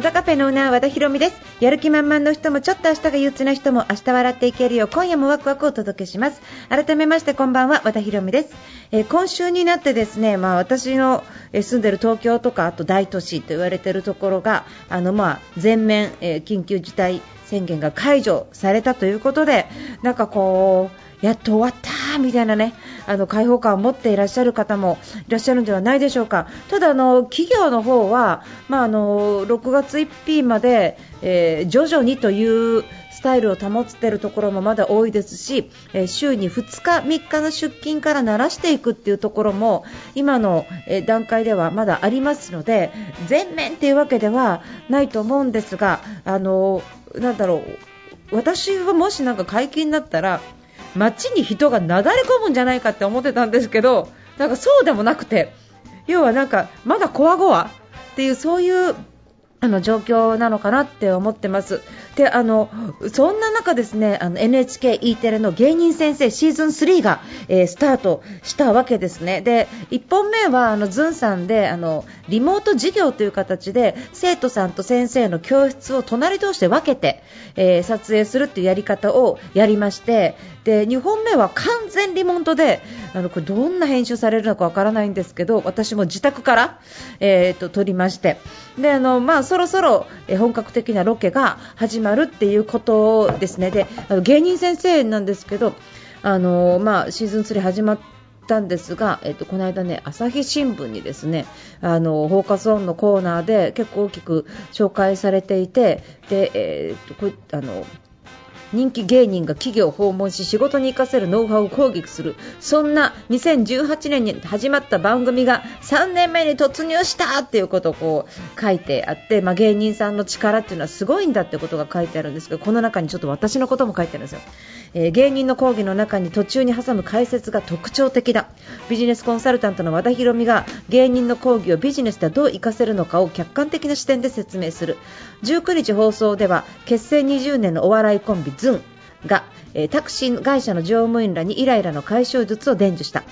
和田カフェのオーナー和田博美です。やる気満々の人もちょっと明日が憂鬱な人も明日笑っていけるよ。う今夜もワクワクをお届けします。改めましてこんばんは和田博美です、えー今週になってですねまあ私のえ住んでる東京とかあと大都市と言われてるところがあのまあ全面、えー緊急事態宣言が解除されたということでなんかこうやっと終わったみたいなねあの開放感を持っていらっしゃる方もいらっしゃるんではないでしょうか。ただあの企業の方はまああの6月1日まで、えー徐々にというスタイルを保っているところもまだ多いですし、えー週に2日、3日の出勤から慣らしていくっていうところも今の、え段階ではまだありますので全面っていうわけではないと思うんですが、あのなんだろう私はもしなんか解禁になったら街に人がなだれ込むんじゃないかって思ってたんですけどなんかそうでもなくて要はなんかまだこわごわっていうそういうあの状況なのかなって思ってます。で、あのそんな中ですね、あの NHKE テレの芸人先生シーズン3が、えースタートしたわけですね。で、1本目はあのズンさんであのリモート授業という形で生徒さんと先生の教室を隣同士で分けて、えー撮影するっていうやり方をやりまして、で2本目は完全リモートであのこれどんな編集されるのかわからないんですけど私も自宅から、えー、と撮りまして。であの、まあ、そろそろ、本格的なロケが始まるっていうことですね。であの芸人先生なんですけどあの、まあ、シーズン3始まったんですが、えっと、この間ね、朝日新聞にですね、あの、フォーカスオンのコーナーで結構大きく紹介されていて、で、えっと、こあの、人気芸人が企業を訪問し仕事に生かせるノウハウを攻撃する。そんな2018年に始まった番組が3年目に突入したっていうことをこう書いてあって、まあ、芸人さんの力っていうのはすごいんだってことが書いてあるんですけどこの中にちょっと私のことも書いてあるんですよ、えー芸人の講義の中に途中に挟む解説が特徴的だ。ビジネスコンサルタントの和田博美が芸人の講義をビジネスではどう活かせるのかを客観的な視点で説明する。19日放送では結成20年のお笑いコンビズンが、えタクシー会社の乗務員らにイライラの解消術を伝授した。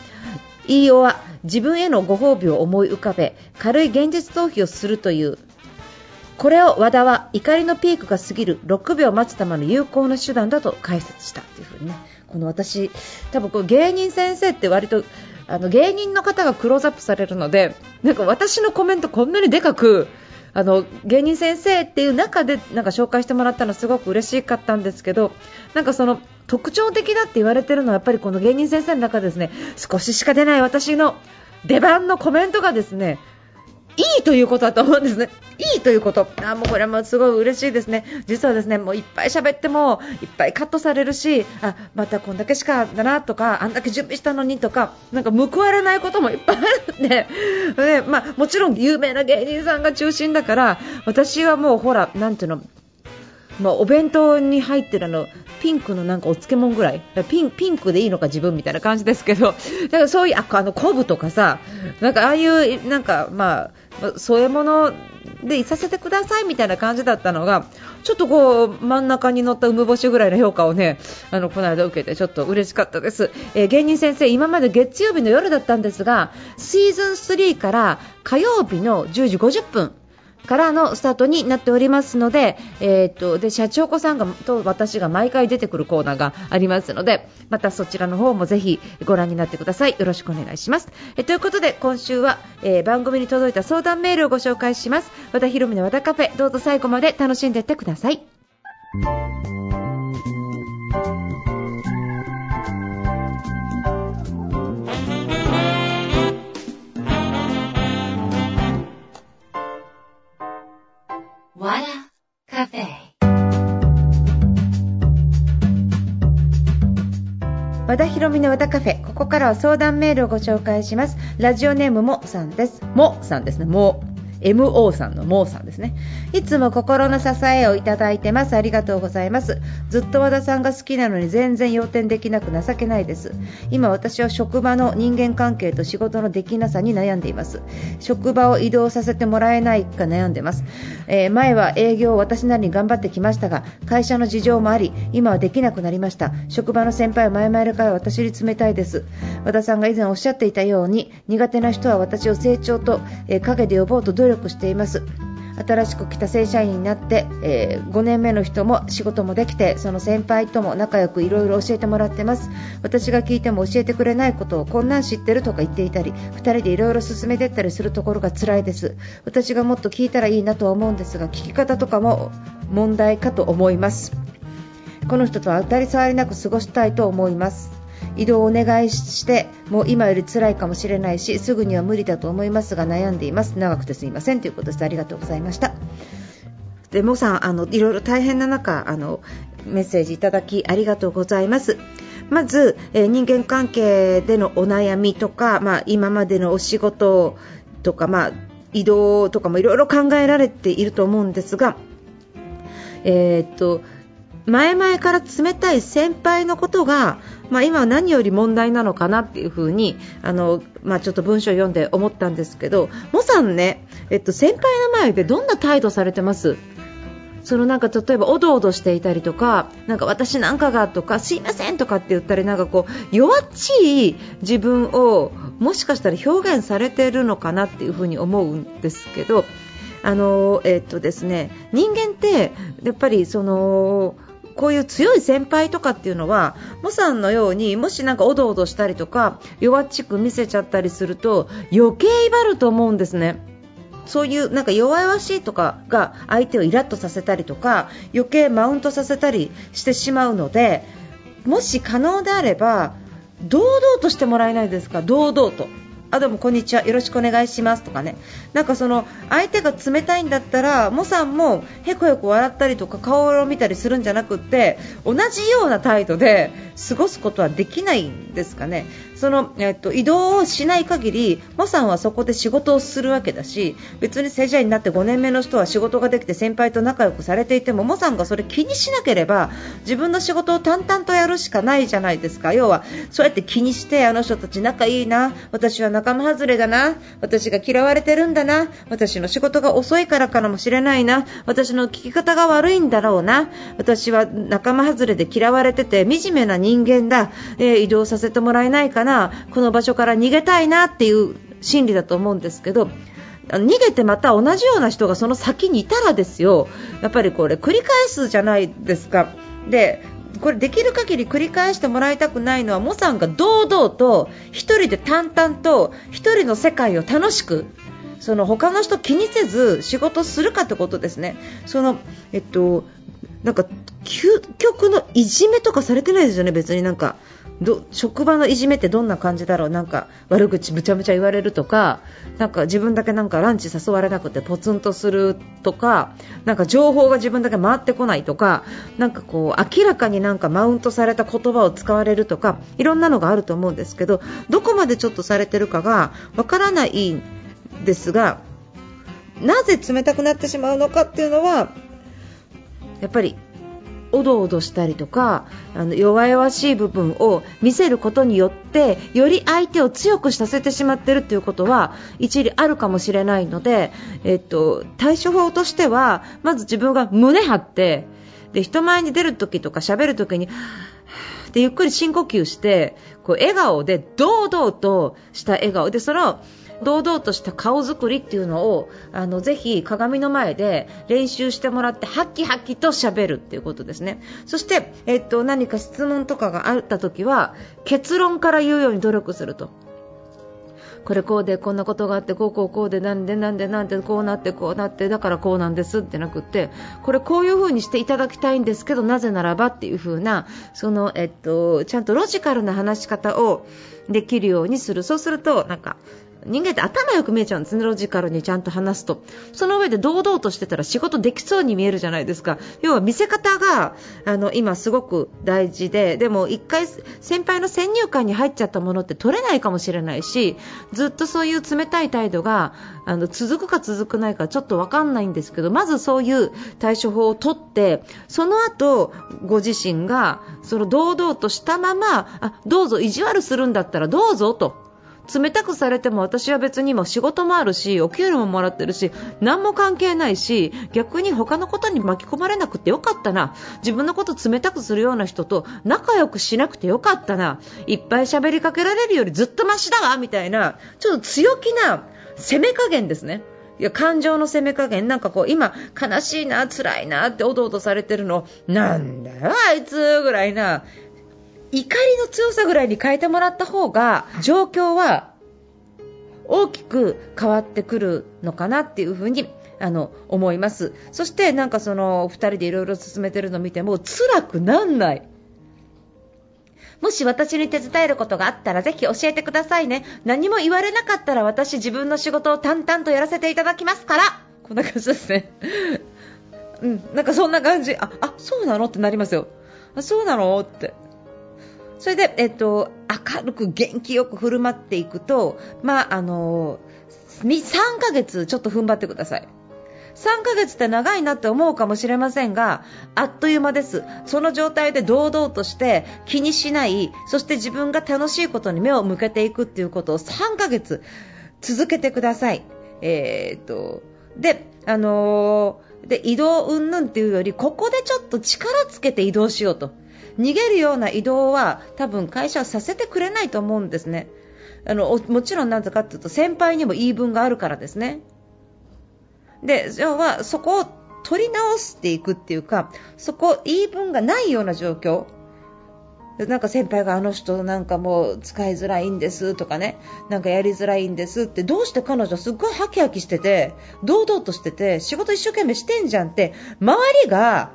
飯尾は自分へのご褒美を思い浮かべ軽い現実逃避をするという。これを和田は怒りのピークが過ぎる6秒待つための有効な手段だと解説した。というふにねこの私多分こう芸人先生って割とあの芸人の方がクローズアップされるのでなんか私のコメントこんなにでかくあの芸人先生っていう中でなんか紹介してもらったのすごく嬉しかったんですけどなんかその特徴的だって言われてるのはやっぱりこの芸人先生の中ですね少ししか出ない私の出番のコメントがですねいいということだと思うんですね。いいということ。あもうこれもすごい嬉しいですね。実はですね、もういっぱい喋ってもいっぱいカットされるし、あ、またこんだけしかだなとか、あんだけ準備したのにとか、なんか報われないこともいっぱいあるんで、で まあ、もちろん有名な芸人さんが中心だから、私はもうほら、なんていうの、まあ、お弁当に入ってるあのピンクのなんかお漬物ぐらい？ピンピンクでいいのか自分みたいな感じですけど。だかそういうああの昆布とかさなんかああいうなんかまあ添え物でいさせてくださいみたいな感じだったのがちょっとこう真ん中に乗った梅干しぐらいの評価をねあのこの間受けてちょっと嬉しかったです、えー芸人先生今まで月曜日の夜だったんですがシーズン3から火曜日の10時50分からのスタートになっておりますので、えー、とで社長子さんがと私が毎回出てくるコーナーがありますのでまたそちらの方もぜひご覧になってください。よろしくお願いします。えということで今週は、えー番組に届いた相談メールをご紹介します。和田博美の和田カフェどうぞ最後まで楽しんでいってください。ひろみの歌カフェここからは相談メールをご紹介します。ラジオネームもさんです。もさんですね。も。MO さんのモーさんですね。いつも心の支えをいただいてます。ありがとうございます。ずっと和田さんが好きなのに全然要点できなく情けないです。今私は職場の人間関係と仕事のできなさに悩んでいます。職場を移動させてもらえないか悩んでます、えー、前は営業を私なりに頑張ってきましたが会社の事情もあり今はできなくなりました。職場の先輩は前々から私に冷たいです。和田さんが以前おっしゃっていたように苦手な人は私を成長と、えー、陰で呼ぼうと努力力しています。新しく来た正社員になって、えー、5年目の人も仕事もできてその先輩とも仲良くいろいろ教えてもらってます。私が聞いても教えてくれないことをこんなん知ってるとか言っていたり2人でいろいろ進めてったりするところが辛いです。私がもっと聞いたらいいなとは思うんですが聞き方とかも問題かと思います。この人とは当たり障りなく過ごしたいと思います。移動をお願いしてもう今より辛いかもしれないしすぐには無理だと思いますが悩んでいます。長くてすみませんということです。ありがとうございました。でもさんあのいろいろ大変な中あのメッセージいただきありがとうございます。まず、えー、人間関係でのお悩みとか、まあ、今までのお仕事とか、まあ、移動とかもいろいろ考えられていると思うんですが、えー、っと前々から冷たい先輩のことがまあ、今は何より問題なのかなっていうふうにあの、まあ、ちょっと文章を読んで思ったんですけどモさんね、えっと、先輩の前でどんな態度されてます？そのなんか例えばおどおどしていたりとかなんか私なんかがとかすいませんとかって言ったりなんかこう弱っちい自分をもしかしたら表現されてるのかなっていうふうに思うんですけどあの、えっとですね、人間ってやっぱりそのこういう強い先輩とかっていうのはモさんのようにもしなんかおどおどしたりとか弱っちく見せちゃったりすると余計威張ると思うんですね。そういうなんか弱々しいとかが相手をイラッとさせたりとか余計マウントさせたりしてしまうのでもし可能であれば堂々としてもらえないですか？堂々と。あどうもこんにちは。よろしくお願いしますとかね。なんかその相手が冷たいんだったらモさんもへこへこ笑ったりとか顔を見たりするんじゃなくって同じような態度で過ごすことはできないんですかね。その、えっと、移動をしない限りモさんはそこで仕事をするわけだし別に正社員になって5年目の人は仕事ができて先輩と仲良くされていてもモさんがそれ気にしなければ自分の仕事を淡々とやるしかないじゃないですか。要はそうやって気にしてあの人たち仲いいな私は仲間外れだな私が嫌われてるんだな私の仕事が遅いからかもしれないな私の聞き方が悪いんだろうな私は仲間外れで嫌われてて惨めな人間だ、えー、移動させてもらえないかななこの場所から逃げたいなっていう心理だと思うんですけど逃げてまた同じような人がその先にいたらですよやっぱりこれ繰り返すじゃないですか。でこれできる限り繰り返してもらいたくないのはモさんが堂々と1人で淡々と1人の世界を楽しくその他の人気にせず仕事するかってことですね。そのえっとなんか究極のいじめとかされてないですよね、別になんかど職場のいじめってどんな感じだろう？なんか悪口むちゃむちゃ言われるとかなんか自分だけなんかランチ誘われなくてポツンとするとかなんか情報が自分だけ回ってこないとかなんかこう明らかになんかマウントされた言葉を使われるとかいろんなのがあると思うんですけどどこまでちょっとされてるかがわからないんですがなぜ冷たくなってしまうのかっていうのはやっぱりおどおどしたりとかあの弱々しい部分を見せることによってより相手を強くさせてしまっているということは一理あるかもしれないので、えっと、対処法としてはまず自分が胸張ってで人前に出るときとか喋るときにでゆっくり深呼吸してこう笑顔で堂々とした笑顔でその堂々とした顔作りっていうのをあのぜひ鏡の前で練習してもらってハッキハッキと喋るっていうことですね。そして、えっと、何か質問とかがあった時は結論から言うように努力すると。これこうでこんなことがあってこうこうこうでなんでなんでなんでこうなってこうなってだからこうなんですってなくってこれこういう風にしていただきたいんですけどなぜならばっていう風なそのえっとちゃんとロジカルな話し方をできるようにする。そうするとなんか人間って頭よく見えちゃうんですね、ロジカルにちゃんと話すと。その上で堂々としてたら仕事できそうに見えるじゃないですか。要は見せ方があの今すごく大事で、でも一回先輩の先入観に入っちゃったものって取れないかもしれないし、ずっとそういう冷たい態度があの続くか続くないかちょっとわかんないんですけど、まずそういう対処法を取って、その後ご自身がその堂々としたまま、あどうぞ意地悪するんだったらどうぞと。冷たくされても私は別にも仕事もあるしお給料ももらってるし何も関係ないし逆に他のことに巻き込まれなくてよかったな。自分のこと冷たくするような人と仲良くしなくてよかったな。いっぱい喋りかけられるよりずっとマシだわみたいなちょっと強気な攻め加減ですね。いや感情の攻め加減。なんかこう今悲しいな辛いなっておどおどされてるの。なんだよあいつぐらいな。怒りの強さぐらいに変えてもらった方が状況は大きく変わってくるのかなっていうふうにあの思います。そしてなんかその2人でいろいろ進めてるのを見ても辛くなんない。もし私に手伝えることがあったらぜひ教えてくださいね。何も言われなかったら私自分の仕事を淡々とやらせていただきますから。こんな感じですね。うん、なんかそんな感じ。ああそうなのってなりますよ。あそうなのって。それで、えっと、明るく元気よく振る舞っていくと、まあ、あの3ヶ月ちょっと踏ん張ってください。3ヶ月って長いなって思うかもしれませんが、あっという間です。その状態で堂々として気にしない、そして自分が楽しいことに目を向けていくっていうことを3ヶ月続けてください。えー、っと、で、あのー、で、移動云々っていうより、ここでちょっと力つけて移動しようと。逃げるような移動は多分会社はさせてくれないと思うんですね。あのもちろんなぜかというと先輩にも言い分があるからですね。で要はそこを取り直していくっていうかそこ言い分がないような状況なんか先輩があの人なんかもう使いづらいんですとかねなんかやりづらいんですってどうして彼女すっごいハキハキしてて堂々としてて仕事一生懸命してんじゃんって周りが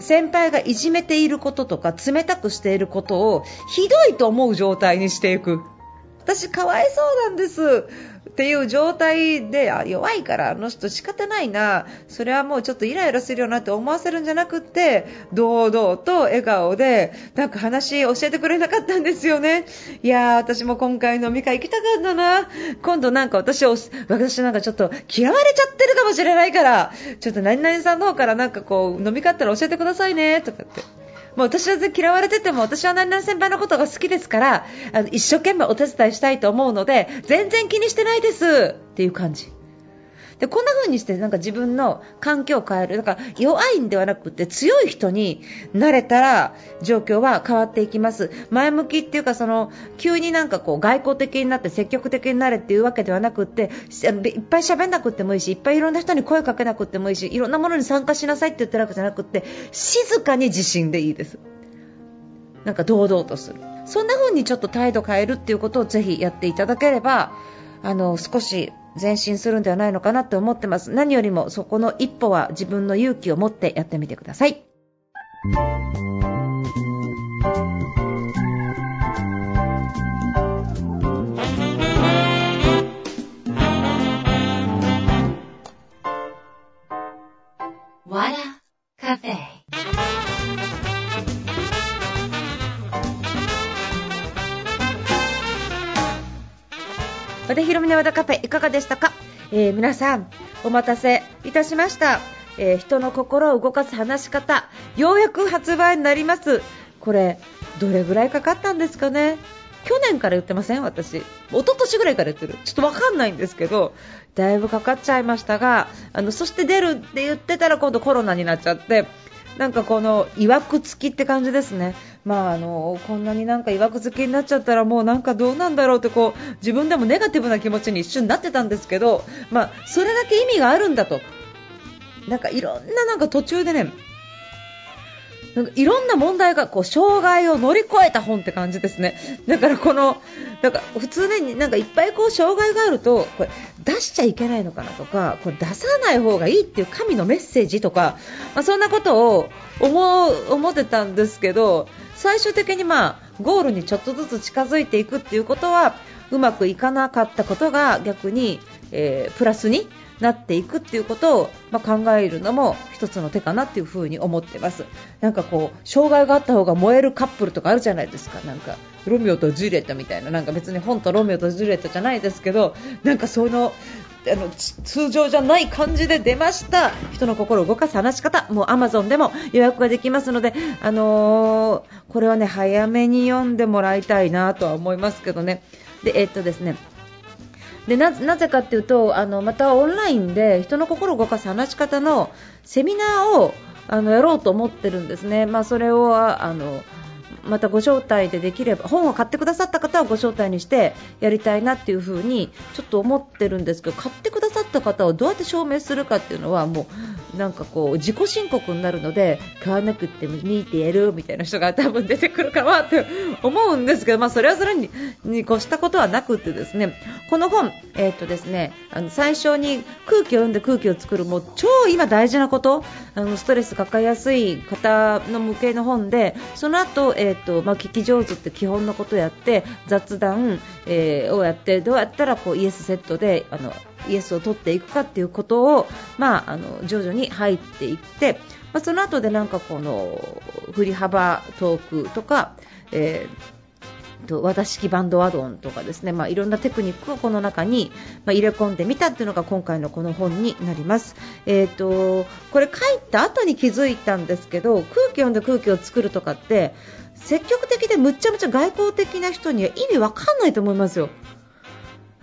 先輩がいじめていることとか冷たくしていることをひどいと思う状態にしていく。私かわいそうなんです。っていう状態であ弱いからあの人仕方ないな。それはもうちょっとイライラするよなって思わせるんじゃなくって堂々と笑顔でなんか話教えてくれなかったんですよね。いやー私も今回飲み会行きたかったな。今度なんか私を私なんかちょっと嫌われちゃってるかもしれないからちょっと何々さんの方からなんかこう飲み会ったら教えてくださいね。とかって。もう私は嫌われてても私は何々先輩のことが好きですからあの一生懸命お手伝いしたいと思うので全然気にしてないですっていう感じ。でこんな風にしてなんか自分の環境を変える。だから弱いんではなくて強い人になれたら状況は変わっていきます。前向きっていうかその急になんかこう外交的になって積極的になれっていうわけではなくていっぱい喋んなくてもいいしいっぱいいろんな人に声かけなくてもいいしいろんなものに参加しなさいって言ってるわけじゃなくて静かに自信でいいです。なんか堂々とする。そんな風にちょっと態度変えるっていうことをぜひやっていただければあの少し前進するんではないのかなと思ってます。何よりもそこの一歩は自分の勇気を持ってやってみてください。わらカフェ和田ひろみの和田カフェいかがでしたか、えー、皆さんお待たせいたしました、えー、人の心を動かす話し方ようやく発売になります。これどれぐらいかかったんですかね？去年から言ってません？私。一昨年ぐらいから言ってる。ちょっとわかんないんですけどだいぶかかっちゃいましたがあのそして出るって言ってたら今度コロナになっちゃってなんかこのいわくつきって感じですね。まああのこんなになんかいわくつきになっちゃったらもうなんかどうなんだろうってこう自分でもネガティブな気持ちに一瞬なってたんですけど、まあそれだけ意味があるんだと。なんかいろんななんか途中でねなんかいろんな問題がこう障害を乗り越えた本って感じですね。だからこのなんか普通ねなんかいっぱいこう障害があるとこれ出しちゃいけないのかなとかこれ出さない方がいいっていう神のメッセージとか、まあ、そんなことを思う思ってたんですけど最終的にまあゴールにちょっとずつ近づいていくっていうことはうまくいかなかったことが逆に、えー、プラスになっていくっていうことを、まあ、考えるのも一つの手かなっていうふに思ってます。なんかこう障害があった方が燃えるカップルとかあるじゃないですか。なんかロミオとジュリエットみたいななんか別に本とロミオとジュリエットじゃないですけどなんかそのあの通常じゃない感じで出ました。人の心を動かす話し方。もう Amazon でも予約ができますので、あのー、これはね早めに読んでもらいたいなとは思いますけどね。でえっとですねでなぜかというとあのまたオンラインで人の心を動かす話し方のセミナーをあのやろうと思ってるんですね。まあ、それをあのまたご招待でできれば本を買ってくださった方はご招待にしてやりたいなっていう風にちょっと思ってるんですけど買ってくださった方をどうやって証明するかっていうのはもうなんかこう自己申告になるので買わなくても見てやるみたいな人が多分出てくるかなって思うんですけど、まあ、それはそれにに越したことはなくてですね。この本、えーとですね、あの最初に空気を読んで空気を作るもう超今大事なことあのストレス抱えやすい方の向けの本でその後、えーとまあ、聞き上手って基本のことをやって雑談、えー、をやってどうやったらこうイエスセットであのイエスを取っていくかっていうことを、まあ、あの徐々に入っていって、まあ、その後でなんかこの振り幅トークとか、えーと和田式バンドワドオンとかですね、まあ、いろんなテクニックをこの中に、ま、入れ込んでみたっていうのが今回のこの本になります。えーと、これ書いた後に気づいたんですけど空気読んで空気を作るとかって積極的でむっちゃむちゃ外交的な人には意味わかんないと思いますよ。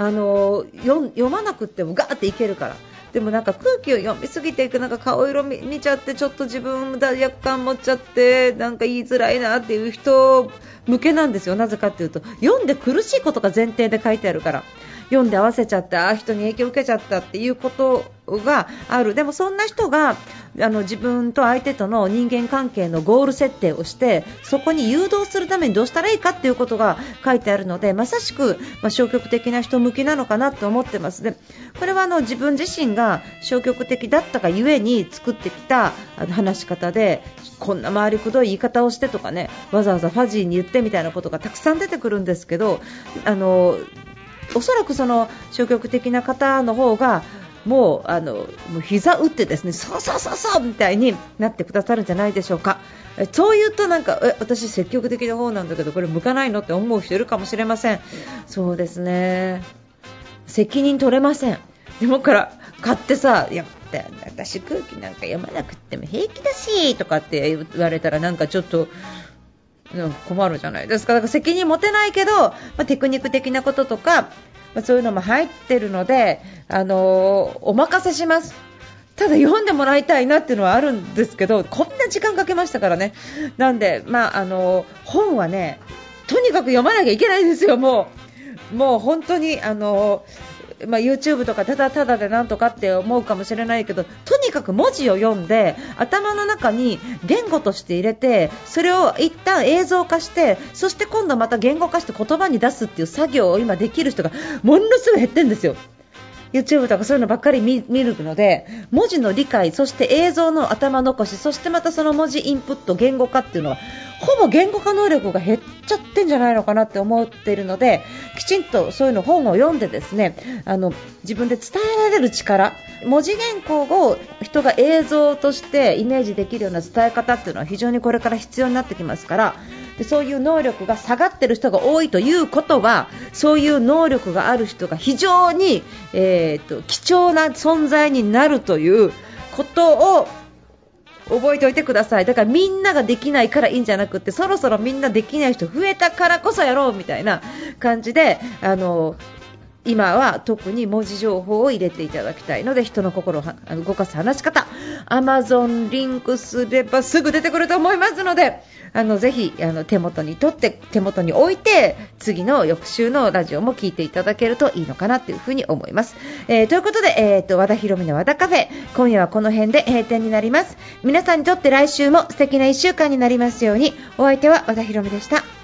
あの読まなくてもガーっていけるから。でもなんか空気を読みすぎていくなんか顔色見ちゃってちょっと自分罪悪感持っちゃってなんか言いづらいなっていう人向けなんですよ、なぜかっていうと読んで苦しいことが前提で書いてあるから読んで合わせちゃったあ人に影響を受けちゃったっていうことがある。でもそんな人があの自分と相手との人間関係のゴール設定をしてそこに誘導するためにどうしたらいいかっていうことが書いてあるのでまさしく、まあ、消極的な人向きなのかなと思ってます。でこれはあの自分自身が消極的だったがゆえに作ってきた話し方でこんな回りくどい言い方をしてとかねわざわざファジーに言ってみたいなことがたくさん出てくるんですけどあのおそらくその消極的な方の方がもうあのもう膝打ってですねそうそうそうそうみたいになってくださるんじゃないでしょうか。えそう言うとなんかえ私積極的な方なんだけどこれ向かないのって思う人いるかもしれません。そうですね。責任取れません。でもから買ってさいや私空気なんか読まなくても平気だしとかって言われたらなんかちょっと困るじゃないですか。だから責任持てないけど、まあ、テクニック的なこととかまあ、そういうのも入ってるので、あのー、お任せします。ただ読んでもらいたいなっていうのはあるんですけどこんな時間かけましたからねなんで、まあ、あの本はねとにかく読まなきゃいけないんですよ、もうもう本当にあのまあ、YouTube とかただただでなんとかって思うかもしれないけどとにかく文字を読んで頭の中に言語として入れてそれを一旦映像化してそして今度また言語化して言葉に出すっていう作業を今できる人がものすごい減ってるんですよ。YouTube とかそういうのばっかり見るので文字の理解、そして映像の頭残しそしてまたその文字インプット言語化っていうのはほぼ言語化能力が減っちゃってんじゃないのかなって思っているのできちんとそういうの本を読んでですねあの自分で伝えられる力文字原稿を人が映像としてイメージできるような伝え方っていうのは非常にこれから必要になってきますからでそういう能力が下がっている人が多いということはそういう能力がある人が非常に、えーと、貴重な存在になるということを覚えておいてください。だからみんなができないからいいんじゃなくてそろそろみんなできない人増えたからこそやろうみたいな感じであの今は特に文字情報を入れていただきたいので人の心を動かす話し方。Amazon リンクすればすぐ出てくると思いますのであのぜひあの手元に取って手元に置いて次の翌週のラジオも聞いていただけるといいのかなというふに思います、えー、ということで、えーと、和田博美の和田カフェ。今夜はこの辺で閉店になります。皆さんにとって来週も素敵な1週間になりますように。お相手は和田博美でした。